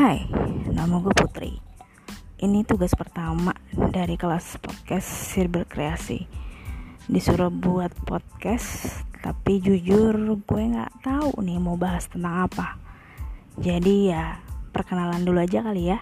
Hai, nama gue Putri. Ini tugas pertama dari kelas podcast Sirber Kreasi. Disuruh buat podcast, tapi jujur gue nggak tahu nih mau bahas tentang apa. Jadi ya perkenalan dulu aja kali ya.